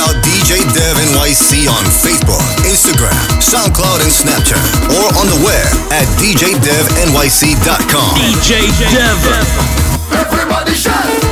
out DJ Dev NYC on Facebook, Instagram, SoundCloud, and Snapchat, or on the web at djdevnyc.com. DJ Dev. Everybody shout!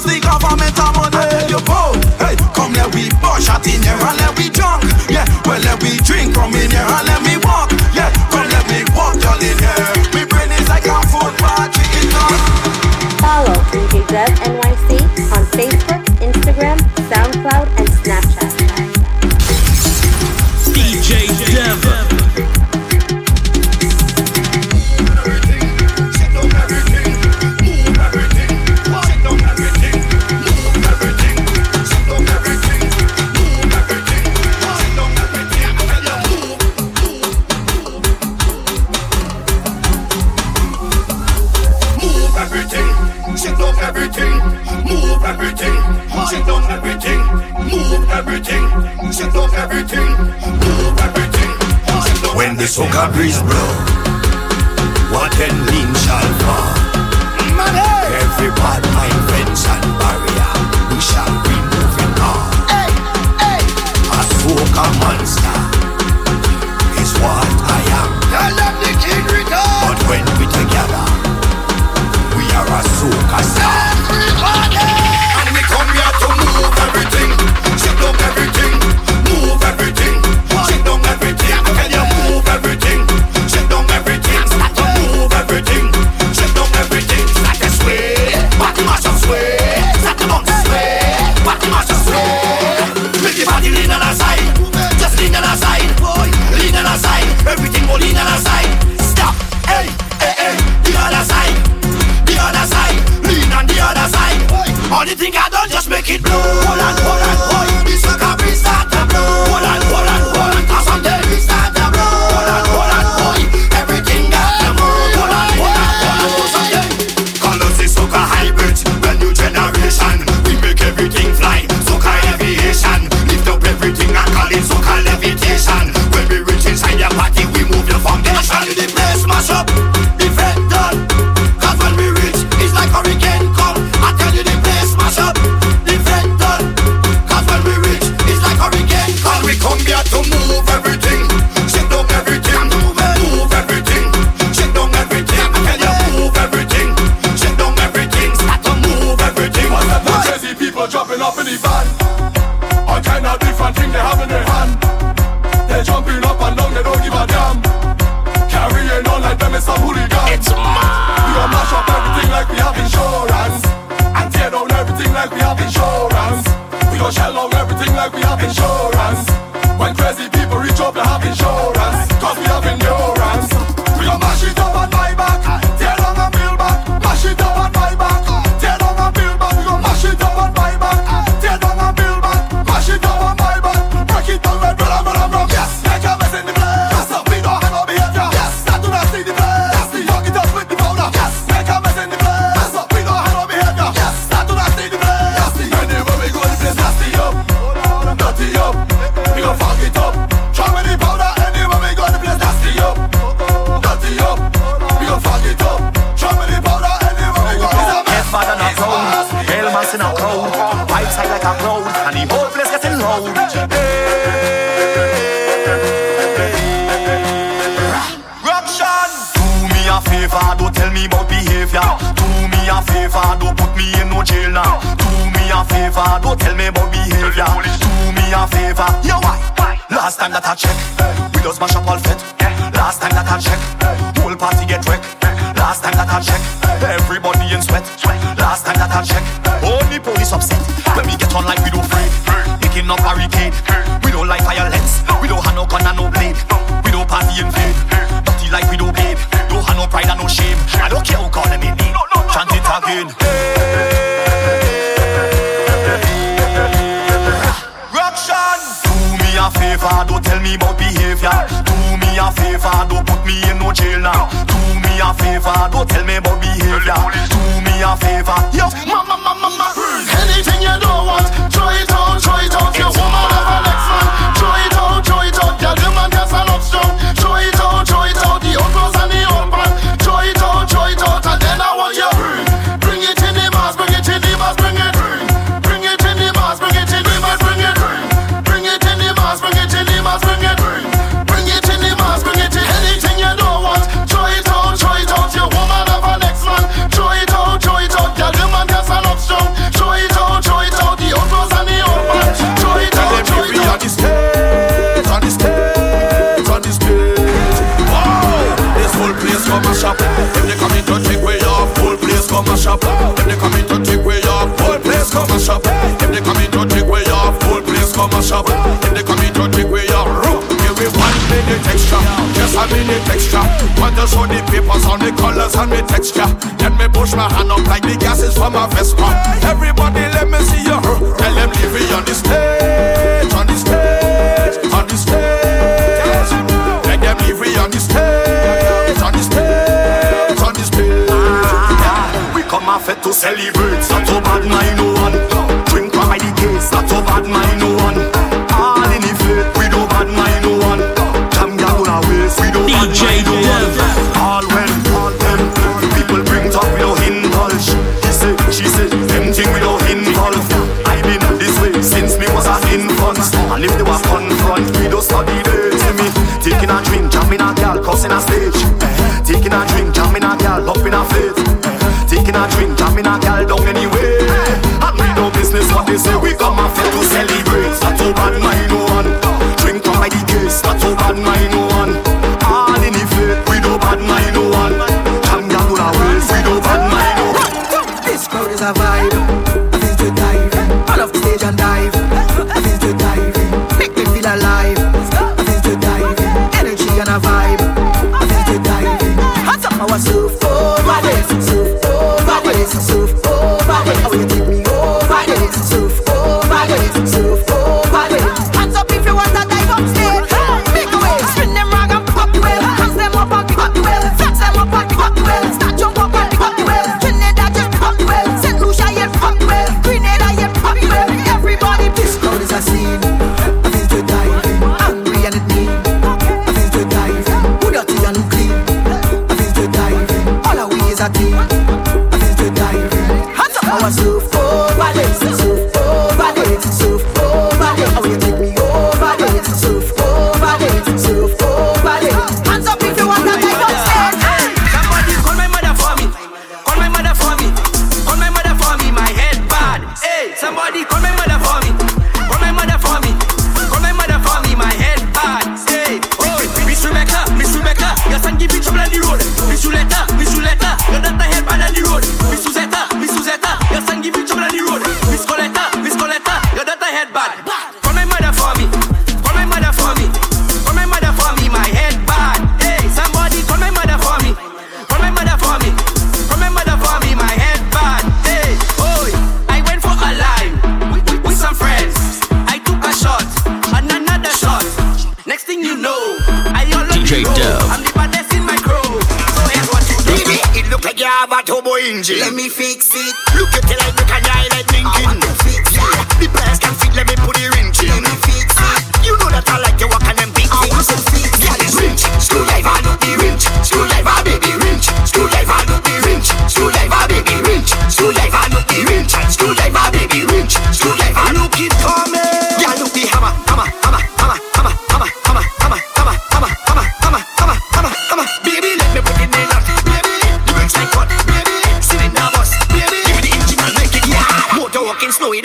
cause the government a money. Hey, you hey, come let we bush in here and let we. Yeah, well let we drink, in here and let me walk. Yeah, come let me walk y'all in here. Brain is like a food party. Follow and Funny thing I done, just make it blue. Hold on, hold on. like a crowd, and the whole place getting loud. Ruction! Do me a favor, don't tell me about behavior. Do me a favor, don't put me in no jail now. Do me a favor, don't tell me about behavior. Do me a favor, yo why? Last time that I checked, we just mash up all fit. Last time that I checked, whole party get wrecked. Last time that I checked. Everybody in sweat. Last time that I check, only police upset. When we get on like we don't pray, picking up barricade. We don't like violence. We don't have no gun and no blade. We don't party in vain. Dirty like we don't babe. Don't have no pride and no shame. I don't care who calling me name. Chant it again. Ruction. Do me a favor, don't tell me about behavior. Do me a favor, don't put me in no jail now a favor, don't tell me about behavior. Do me a favor, yo, mama. place, come and shop. If they come in to drink, we are full place, come and shop. If they come in to drink, we are room. Give me one minute extra, just a minute extra. Want to show the papers on the colors and the texture. Let me push my hand up like the gas is from my Vespa. Everybody, let me see your Tell them leave me on the stage, on the stage, on the stage. Let them leave me on the stage, on the stage, on the stage. We come off to celebrate, so bad, I know.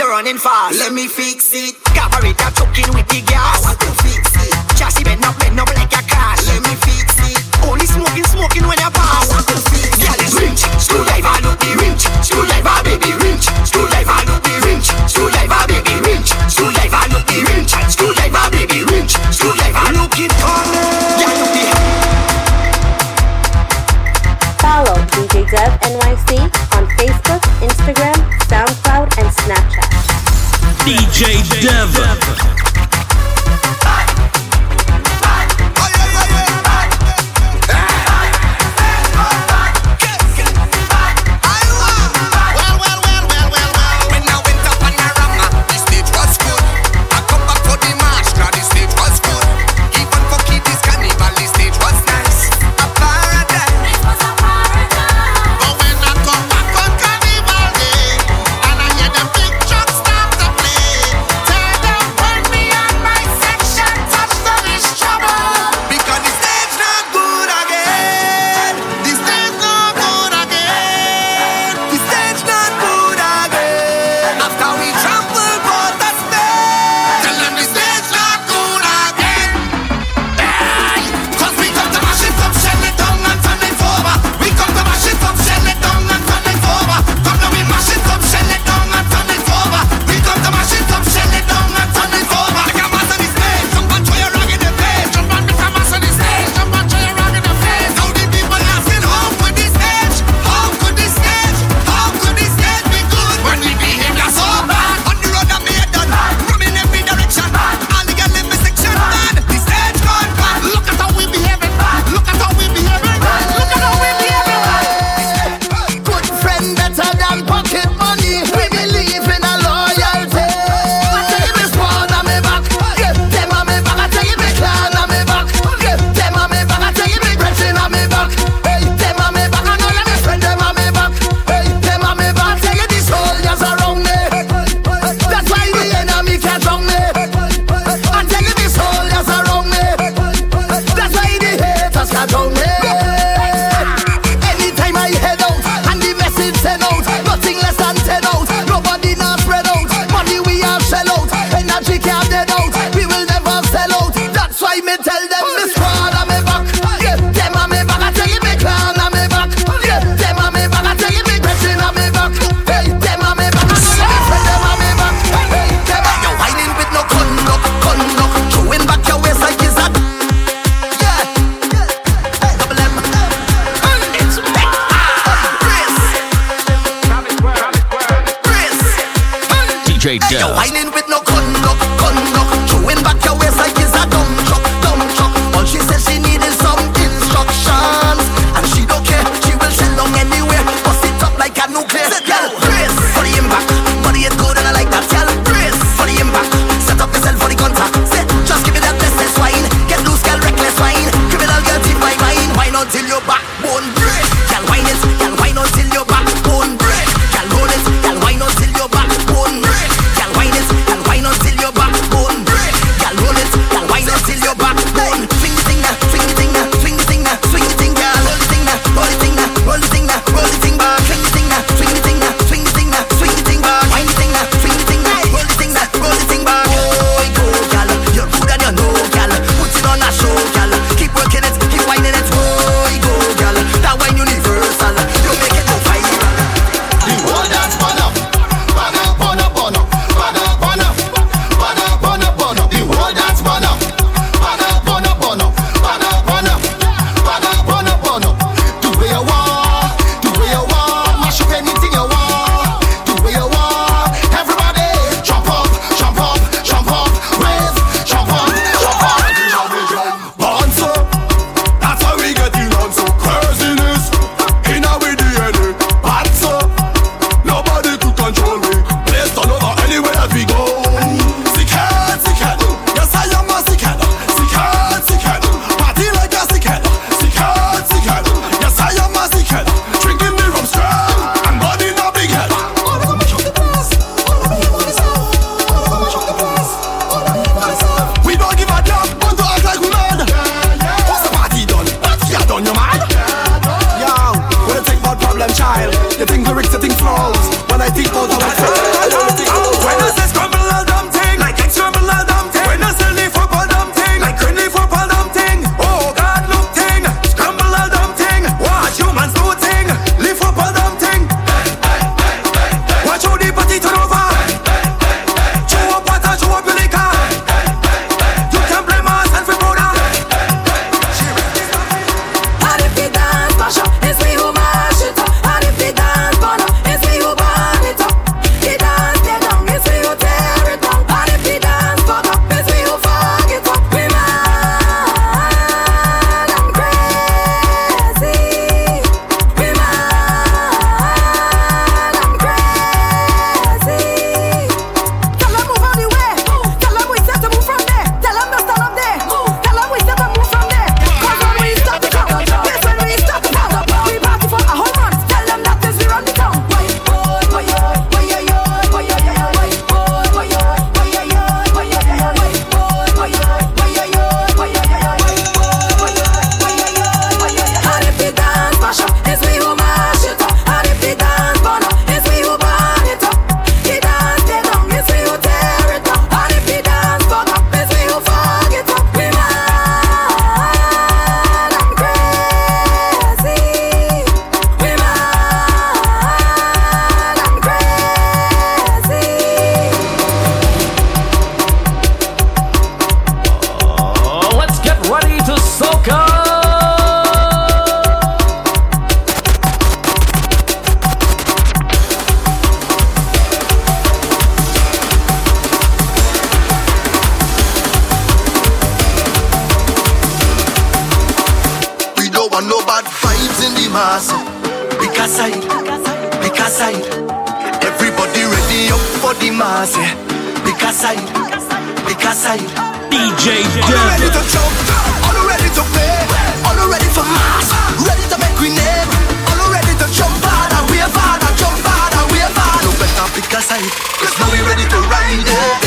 running fast. Let me fix it. Carburetor choking with the gas. I want to fix it. Chassis bend up, bend up like a car. Let me fix it. Only smoking, smoking when I pass. I want to fix it. Yeah, the screwdriver, screwdriver. Dev. Pick a side. DJ All ready to jump, all ready to play, all ready for mass, ready to make we name, all ready to jump hard and wave hard jump hard and wave hard. No better pick a side, cause now we ready to ride it.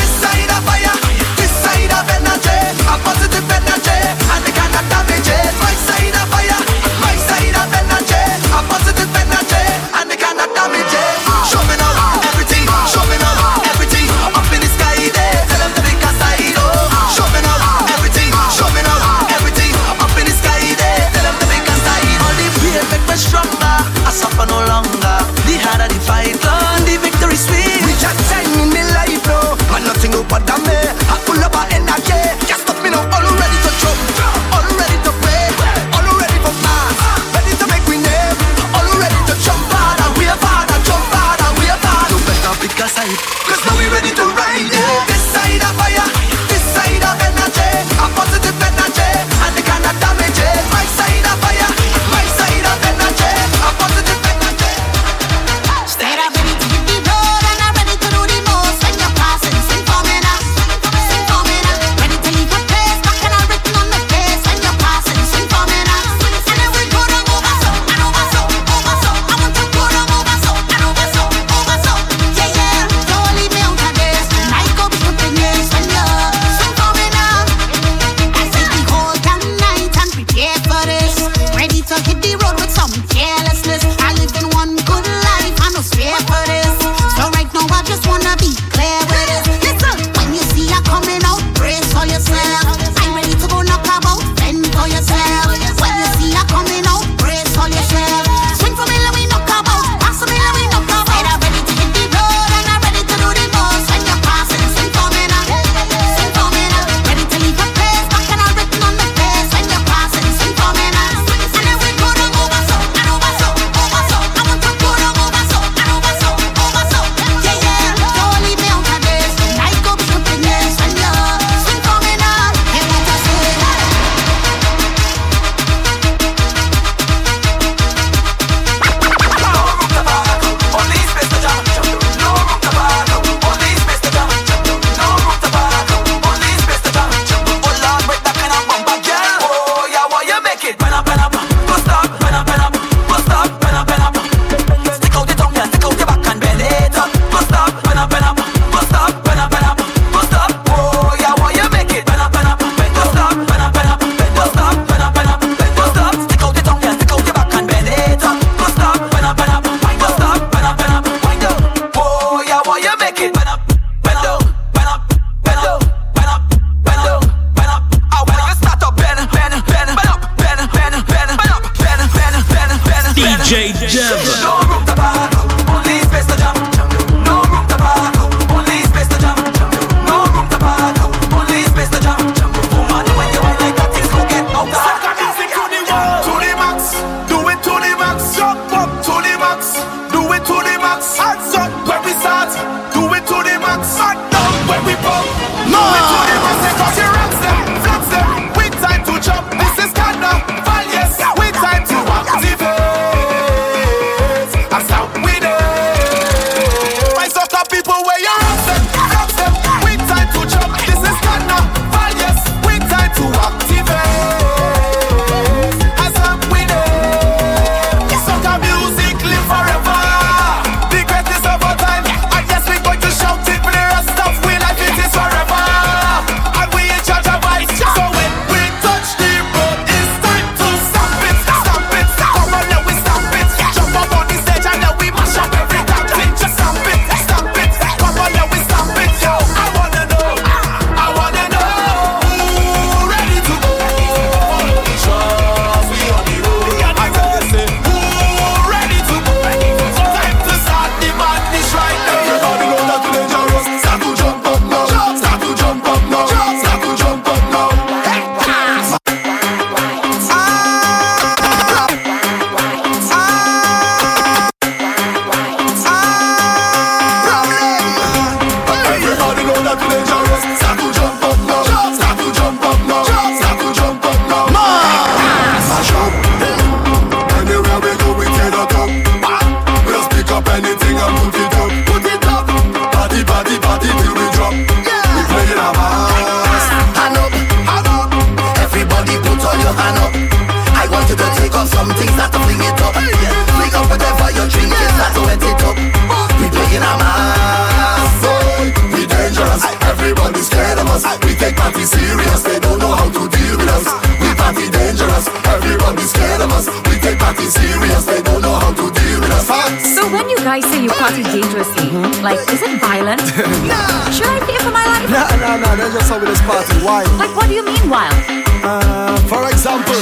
party serious, they don't know how to deal with us. We party dangerous, everybody's scared of us. We take party serious, they don't know how to deal with us. So when you guys say you party dangerously, mm-hmm. like is it violent? nah. Should I fear for my life? Nah, nah, nah. That's just how it is party. Why? Like what do you mean wild? Uh, for example,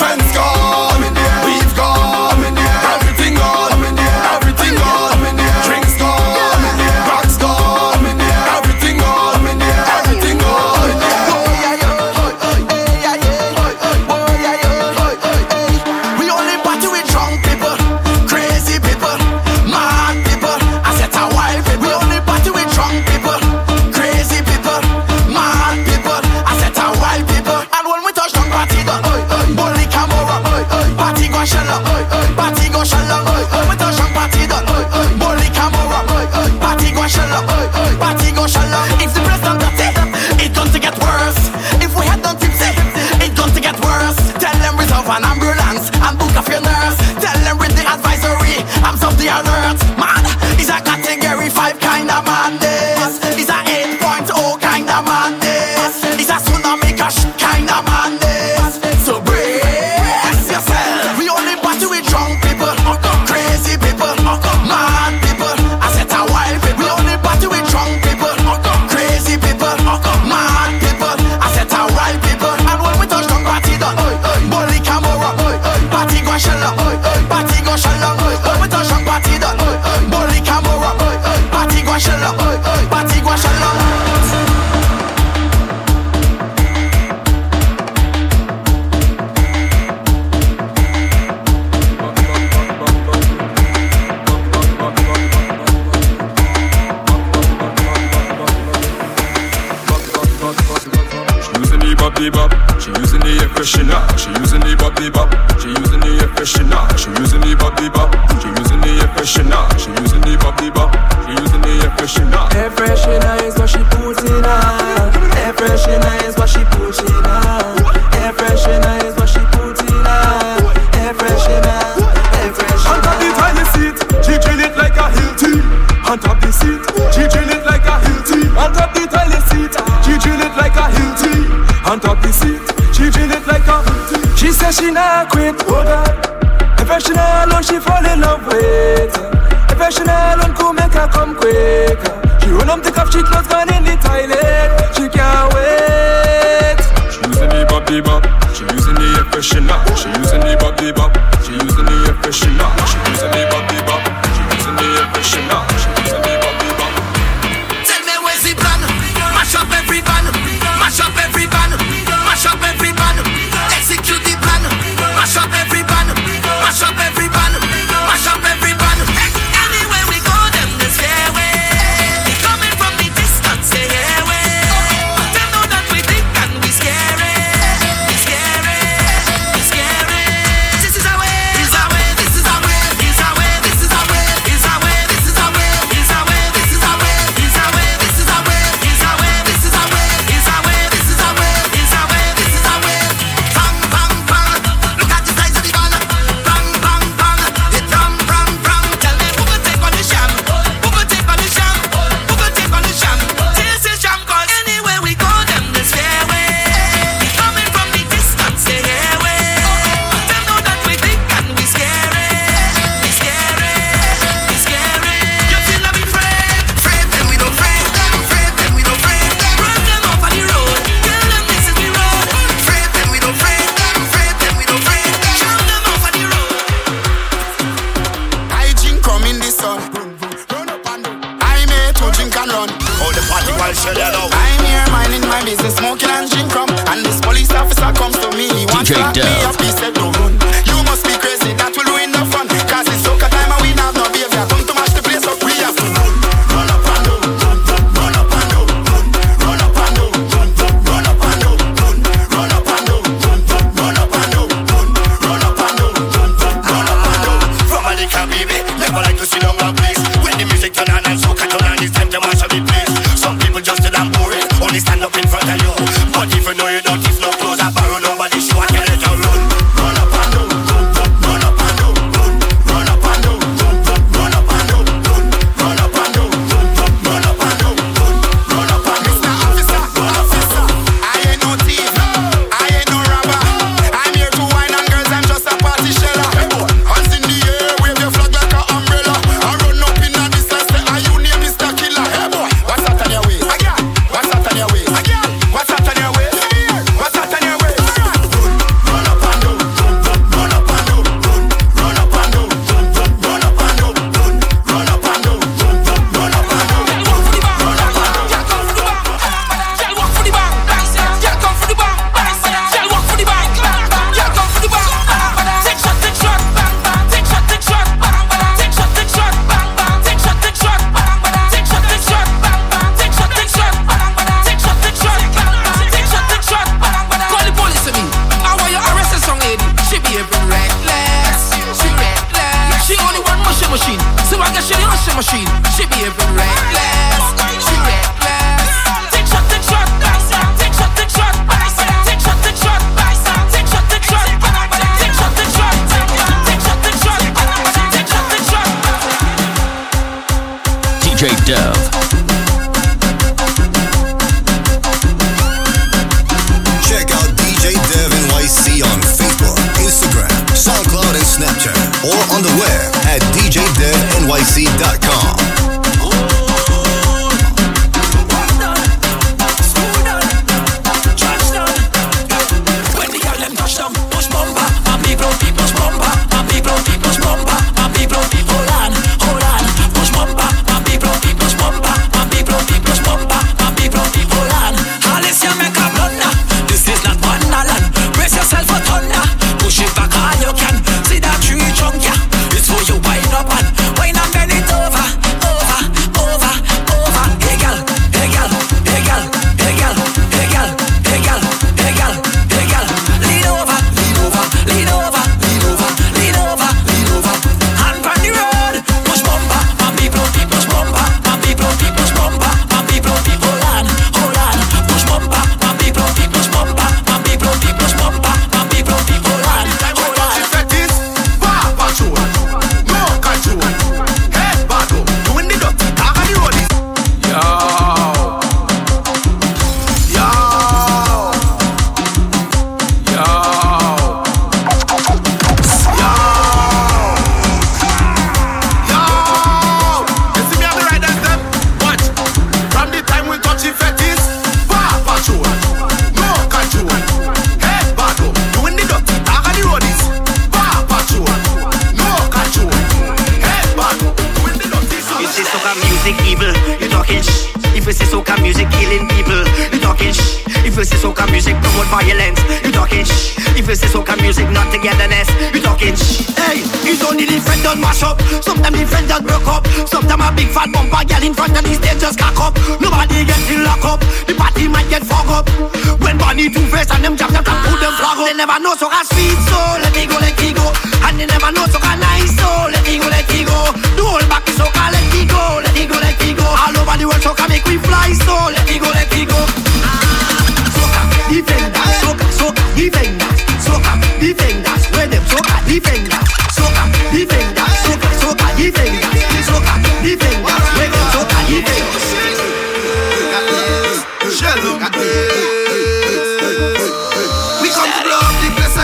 friends gone.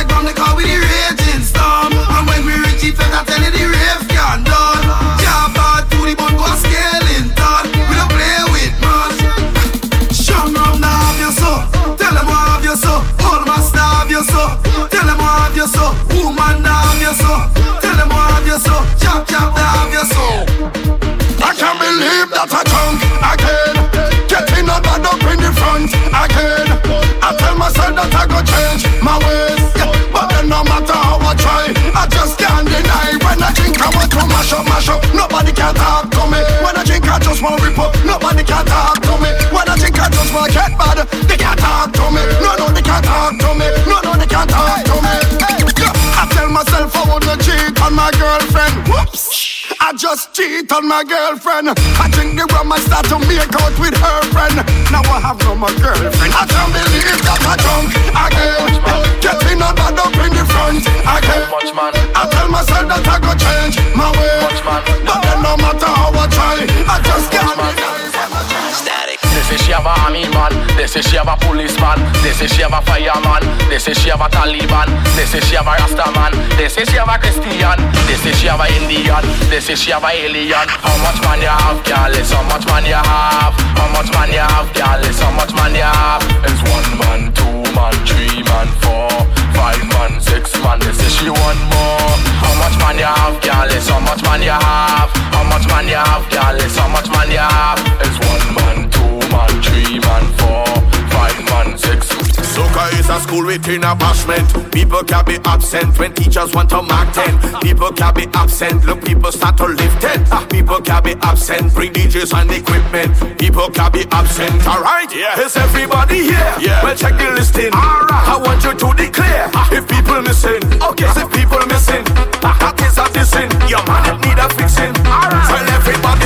Like bomb, they call we the raging storm. And when we reach it, I tell you the rave can done. Jump out to the bone, go scaling down. We don't play with man. Show them now have your soul. Tell them how have your soul. All master have your soul. Tell them how have your soul. Woman now have your soul. Tell them how have your soul. Chop chop now have your soul. I can't believe that I drunk again. Getting a bad up in the front again. I tell myself that I go change my ways. Mash up. Nobody can talk to me. When I drink, I just want rip up. Nobody can talk to me. When I drink, I just want get bad. They can't talk to me. No, no, they can't talk to me. I just cheat on my girlfriend. I drink the rum and start to make out with her friend. Now I have no more girlfriend. I can't believe that I drunk again. Getting a bad up in the front again. I tell myself that I go change my way. But then no matter how I try, she have a army man. This is she have a policeman. This is she have a fireman. This is she have a Taliban. This is she have a Rasta man. This is she have a Christian. This is she have a Indian. This is she have a alien. How much man you have, girl? It's how much man you have. How much man you have, girl? It's how much man you have. It's one man, two man, three man, four, five man, six man. This is she one more. How much man you have, girl? It's how much man you have. How much man you have, girl? It's how much man you have. It's one man, man, six. Soca is a school within a bashment. People can be absent when teachers want to mark 10. People can be absent, look, people start to lift it. Ah, People can be absent, bring DJs and equipment. People can be absent, alright? Yeah. Is everybody here? Yeah. Well, check the listing. Alright. I want you to declare ah. if people missing. Okay. If people missing, ah, ah, that is a dissing. Your man need a fixing. Alright. Well, everybody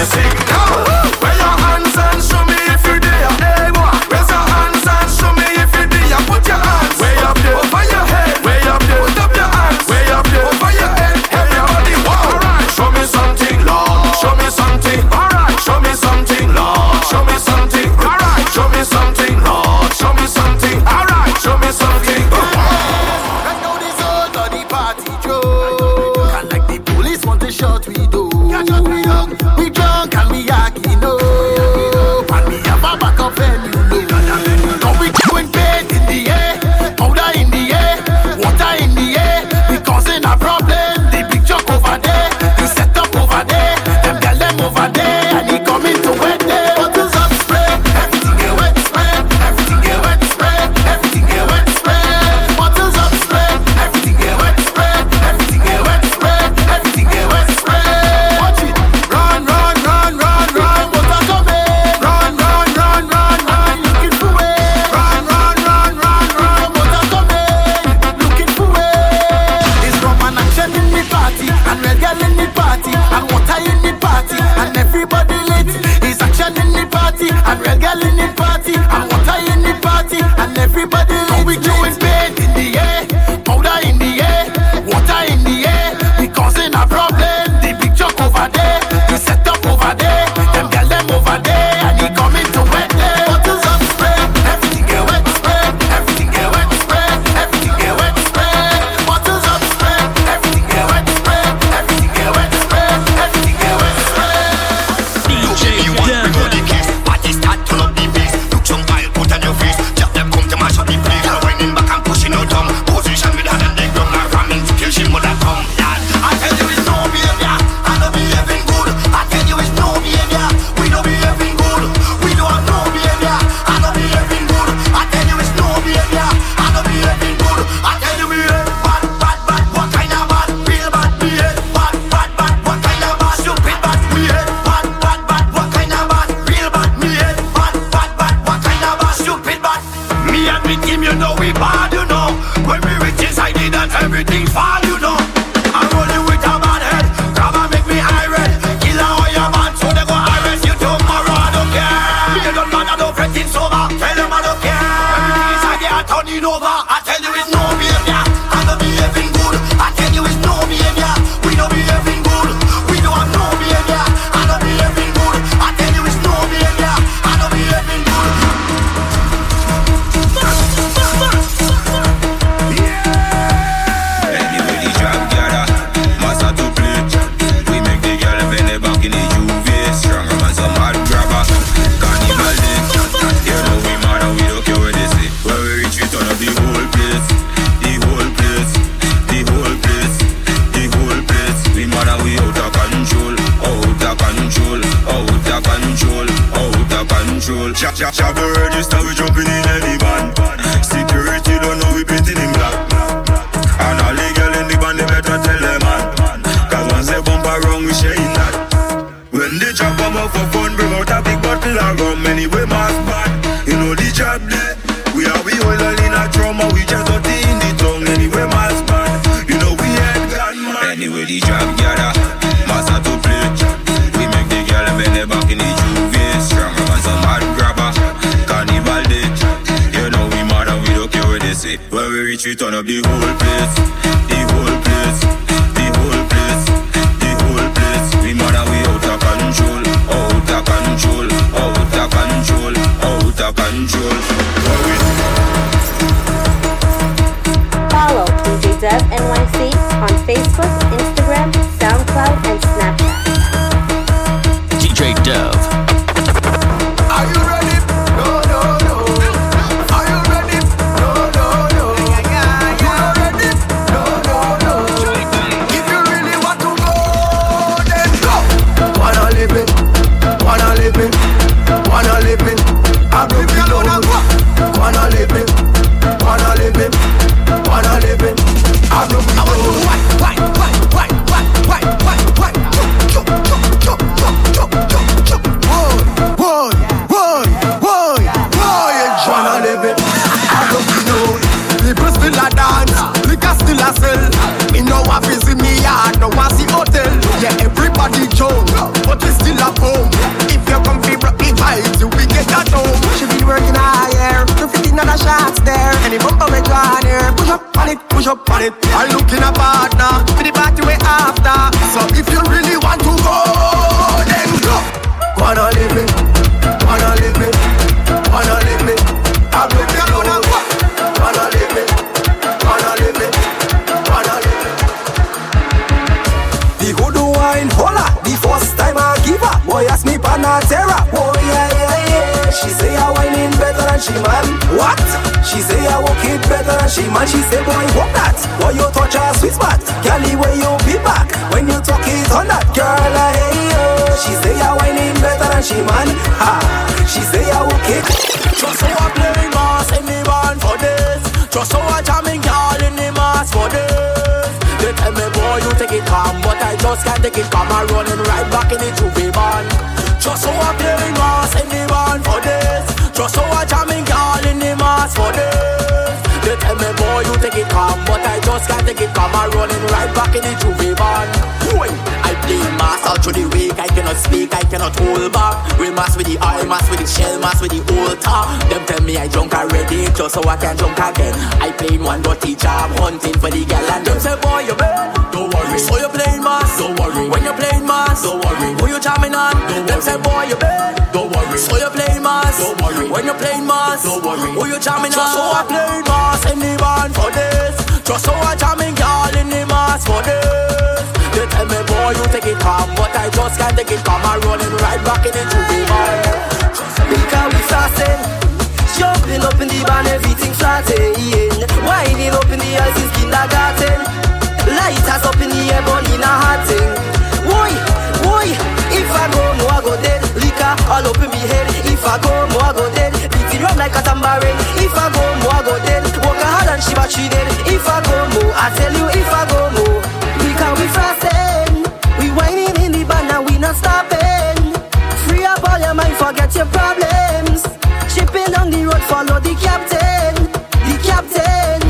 J'avoue juste à vous it. I boss can take it, come and run him right back in the juvie bank. Just so I'm playing mass in the band for this. Just so I'm jamming girl in the mass for this. They tell me, boy, you take it calm, but I just can't take it Come I'm running right back in the juvie bank mass all through the week. I cannot speak, I cannot hold back. We mass with the eye, mass with the shell, mass with the altar. Them tell me I drunk already, just so I can drunk again. I play one dirty job, hunting for the girl, and them say, boy, you bad. Don't worry. So you playing mass? Don't worry. When you playing mass? Don't worry. Who you jamming on? Don't them worry. say, boy, you bad. Don't worry. So you playing mass? Don't worry. When you playing mass? Don't worry. Who you jamming on? Just so I playing mass in the band for this. Just so I jamming y'all in the mass. make it come a rolling right back in the juvie hall. Because we saucing, jumping up in the band, everything flatting. Winding up in the ice is kindergarten. Lighters up in the air, burn in a hot thing. Why, why? if I go, more I go dead. Liquor all up in me head. If I go, more I go dead. Beating rum like a tambourine. If I go, more I go dead. Walk a hard and she but she dead. If I go, more I tell you, if I go. your problems. Shipping on the road, follow the captain, the captain.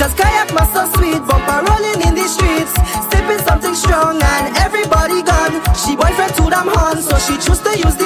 Cause kayak master sweet, bumper rolling in the streets. Sipping something strong and everybody gone. She boyfriend to them horn, so she choose to use the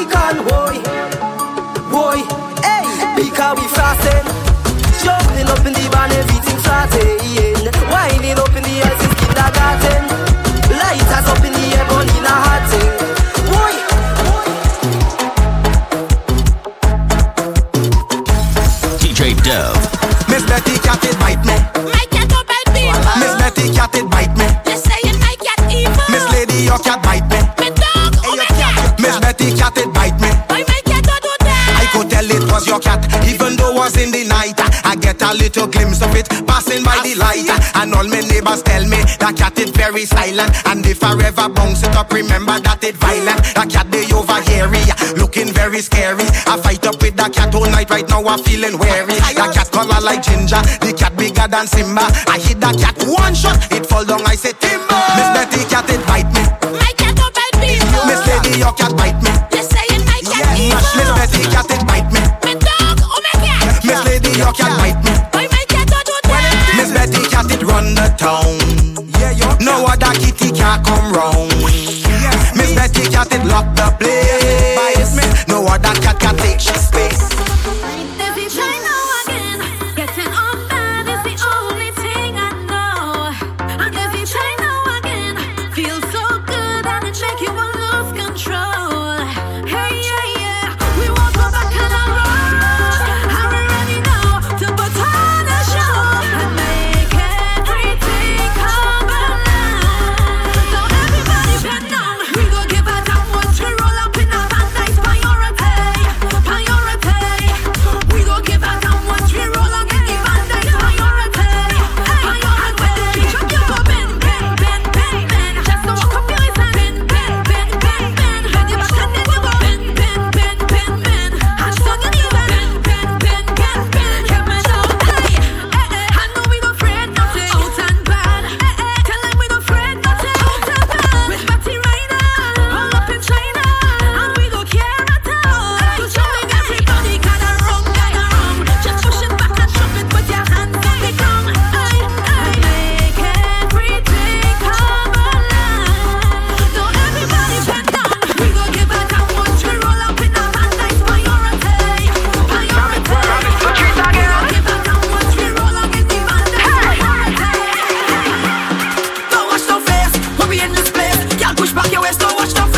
a glimpse of it passing by the light. And all my neighbors tell me that cat is very silent. And if I ever bounce it up, remember that it violent. That cat they over here, looking very scary. I fight up with that cat all night. Right now I'm feeling weary. That cat color like ginger. The cat bigger than Simba. I hit that cat one shot, it fall down. I say Timber. Miss Betty cat it bite me. My cat don't bite me. Miss oh. Lady your cat bite. in this place. Can't push back your waist, don't watch the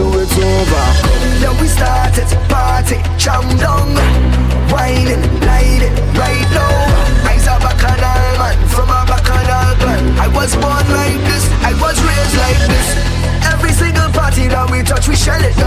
shell it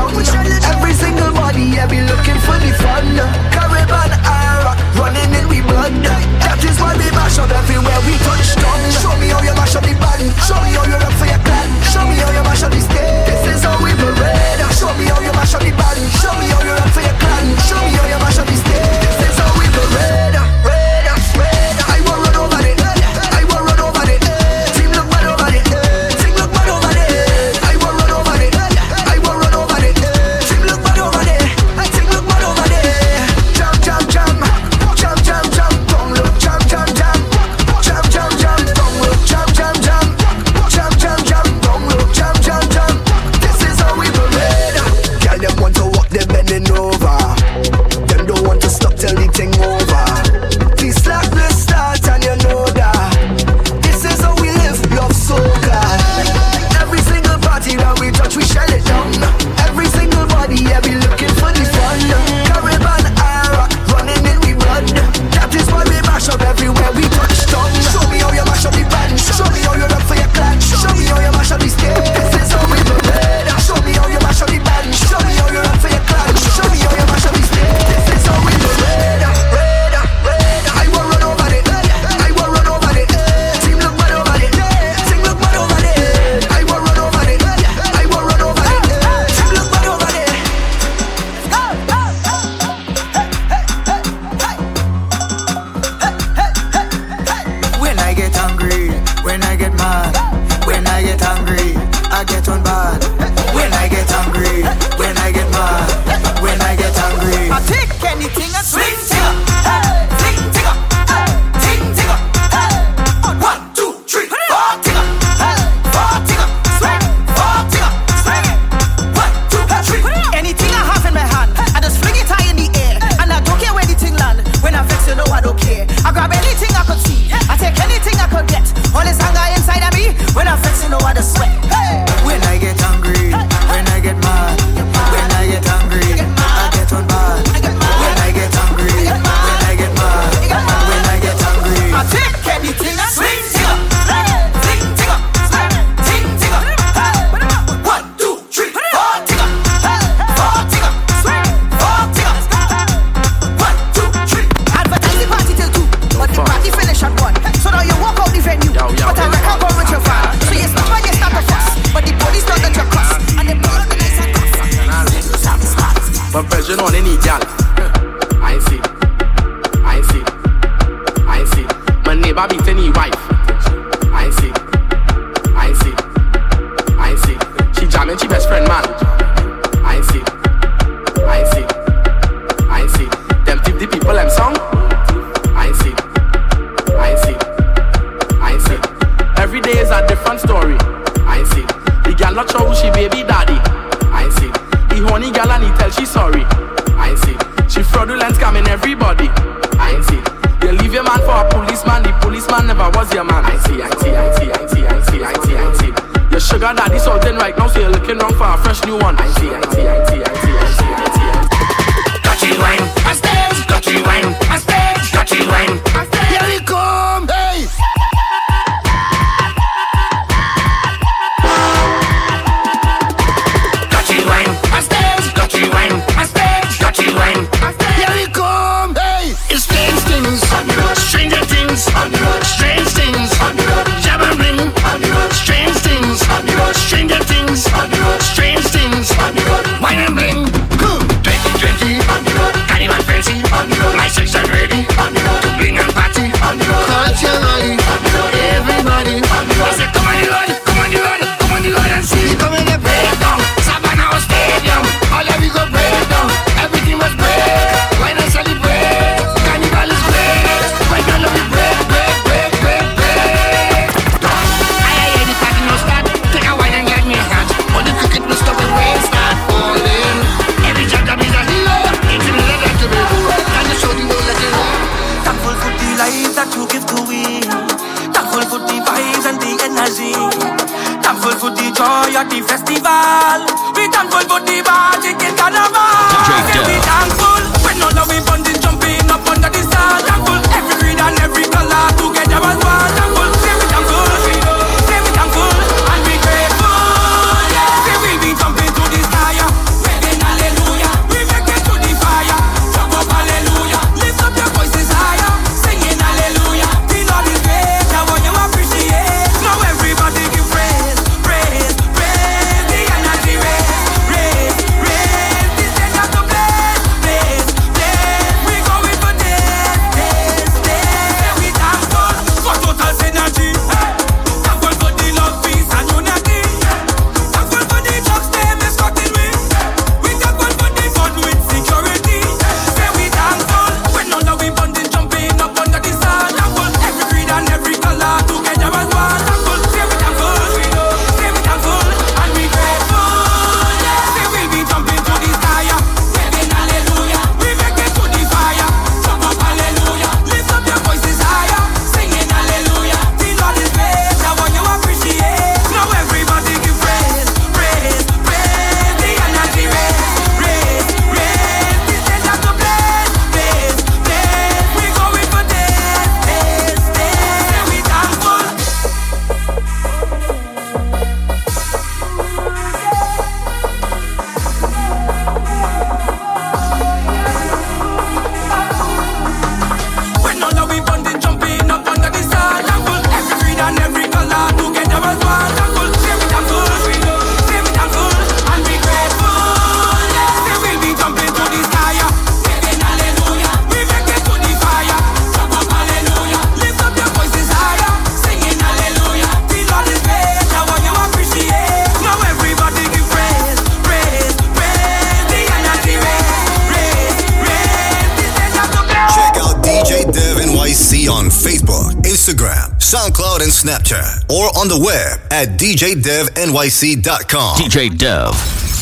djdevnyc.com. DJ Dev.